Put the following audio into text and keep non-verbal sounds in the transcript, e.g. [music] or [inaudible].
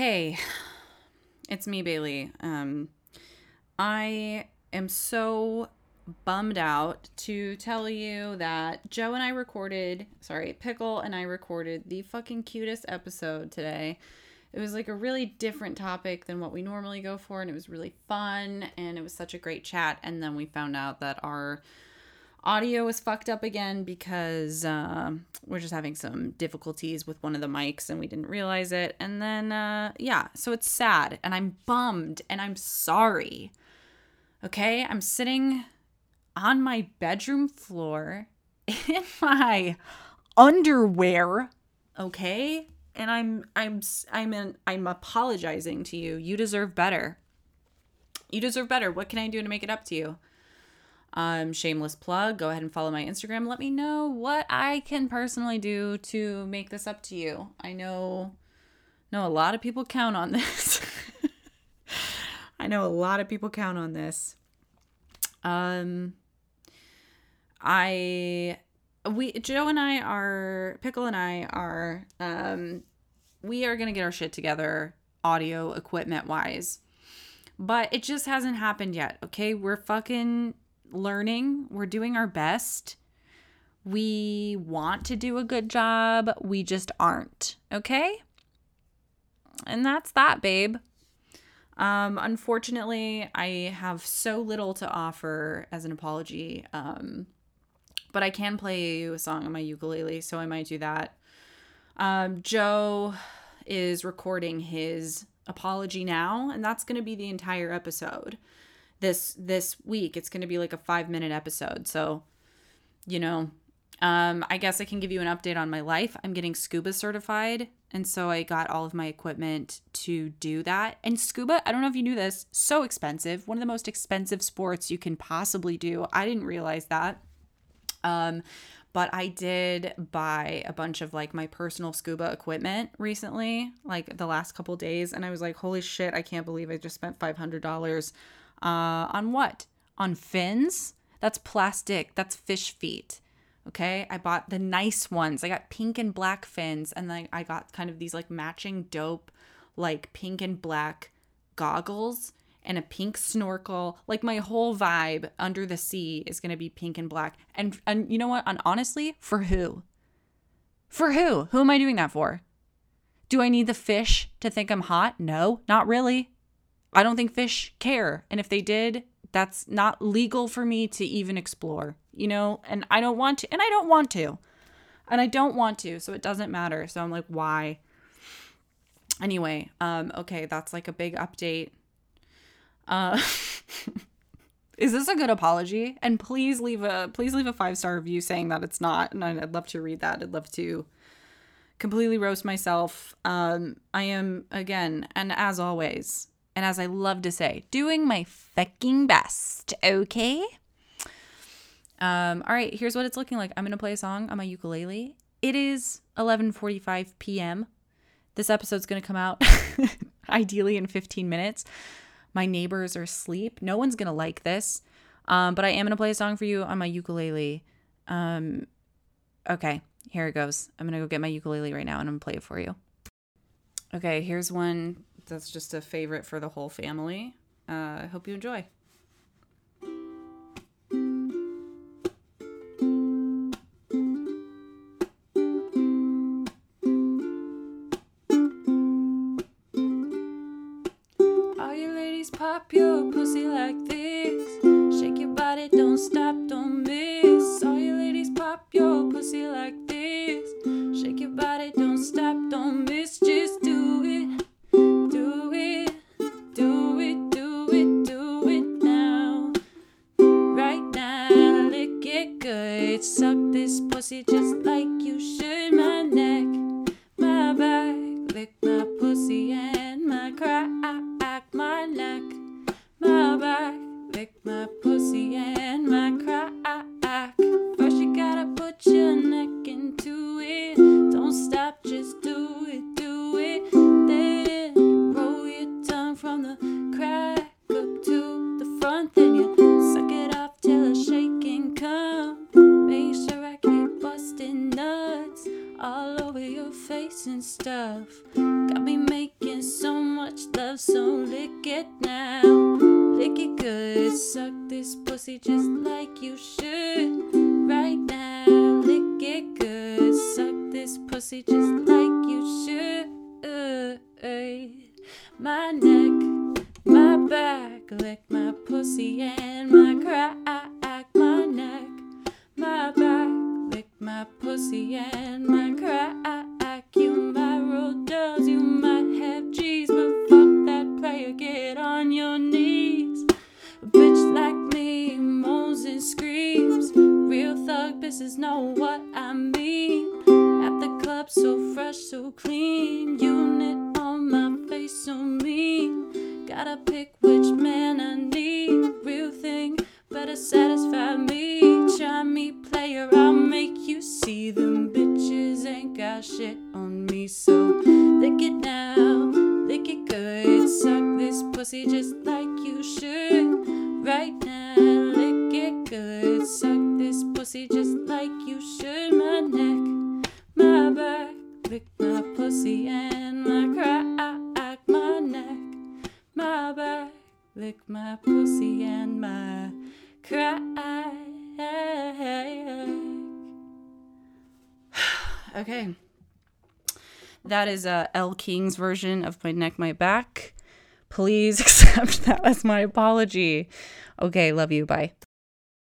Hey, it's me, Bailey. Um, I am so bummed out to tell you that Joe and I recorded, sorry, Pickle and I recorded the fucking cutest episode today. It was like a really different topic than what we normally go for, and it was really fun, and it was such a great chat. And then we found out that our audio is fucked up again because uh, we're just having some difficulties with one of the mics and we didn't realize it. And then, uh, yeah, so it's sad, and I'm bummed, and I'm sorry. Okay, I'm sitting on my bedroom floor [laughs] in my underwear, okay? And I'm I'm I'm in, I'm apologizing to you. You deserve better. You deserve better. What can I do to make it up to you? Um, shameless plug. Go ahead and follow my Instagram. Let me know what I can personally do to make this up to you. I know, know a lot of people count on [laughs] this. I know a lot of people count on this. Um, I we Joe and I are Pickle and I are um we are going to get our shit together audio equipment wise. But it just hasn't happened yet, okay? We're fucking learning. We're doing our best. We want to do a good job. We just aren't, okay? And that's that, babe. Um, unfortunately, I have so little to offer as an apology. Um, but I can play you a song on my ukulele, so I might do that. Um, Joe is recording his apology now, and that's going to be the entire episode this this week. It's going to be like a five minute episode, so you know, um, I guess I can give you an update on my life. I'm getting scuba certified, and so I got all of my equipment to do that. And scuba, I don't know if you knew this, so expensive. One of the most expensive sports you can possibly do. I didn't realize that. Um, but I did buy a bunch of like my personal scuba equipment recently, like the last couple days, and I was like, holy shit, I can't believe I just spent five hundred dollars uh, on what? On fins? That's plastic. That's fish feet. Okay, I bought the nice ones. I got pink and black fins, and then I got kind of these like matching dope, like pink and black goggles and a pink snorkel. Like my whole vibe under the sea is going to be pink and black. And and you know what? And honestly, for who? For who? Who am I doing that for? Do I need the fish to think I'm hot? No, not really. I don't think fish care. And if they did, that's not legal for me to even explore, you know? And I don't want to. And I don't want to. And I don't want to. So it doesn't matter. So I'm like, why? Anyway, um, okay, that's like a big update uh, [laughs] is this a good apology? And please leave a please leave a five star review saying that it's not. And I'd love to read that. I'd love to completely roast myself. Um, I am again, and as always, and as I love to say, doing my fucking best. Okay. Um, all right, here's what it's looking like. I'm gonna play a song on my ukulele. It is 11:45 p.m. This episode's gonna come out [laughs] ideally in 15 minutes. My neighbors are asleep. No one's to like this. Um, but I am to play a song for you on my ukulele. Um, okay, here it goes. I'm to go get my ukulele right now and I'm to play it for you. Okay, here's one that's just a favorite for the whole family. Uh, I hope you enjoy. pop your good. Suck this pussy just like and stuff. Got me making so much love, so lick it now. Lick it good. Suck this pussy just like you should. Right now, lick it good. Suck this pussy just like you should. My neck, my back, lick my pussy and my crack. My neck, my back, lick my pussy and screams. Real thug bitches know what I mean. At the club, so fresh, so clean. Unit on my face, so mean. Gotta pick which man lick my pussy and my crack. My neck, my back, lick my pussy and my crack. [sighs] okay. That is uh, Elle King's version of My Neck, My Back. Please [laughs] accept that as my apology. Okay, love you. Bye.